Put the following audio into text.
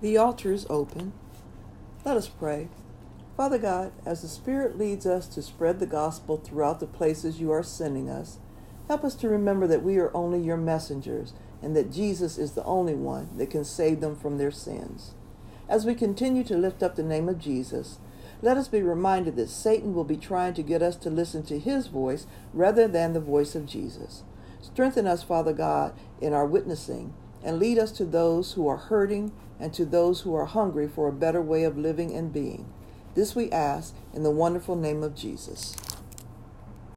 The altar is open. Let us pray. Father God, as the Spirit leads us to spread the gospel throughout the places you are sending us, help us to remember that we are only your messengers and that Jesus is the only one that can save them from their sins. As we continue to lift up the name of Jesus, let us be reminded that Satan will be trying to get us to listen to his voice rather than the voice of Jesus. Strengthen us, Father God, in our witnessing and lead us to those who are hurting and to those who are hungry for a better way of living and being. This we ask in the wonderful name of Jesus.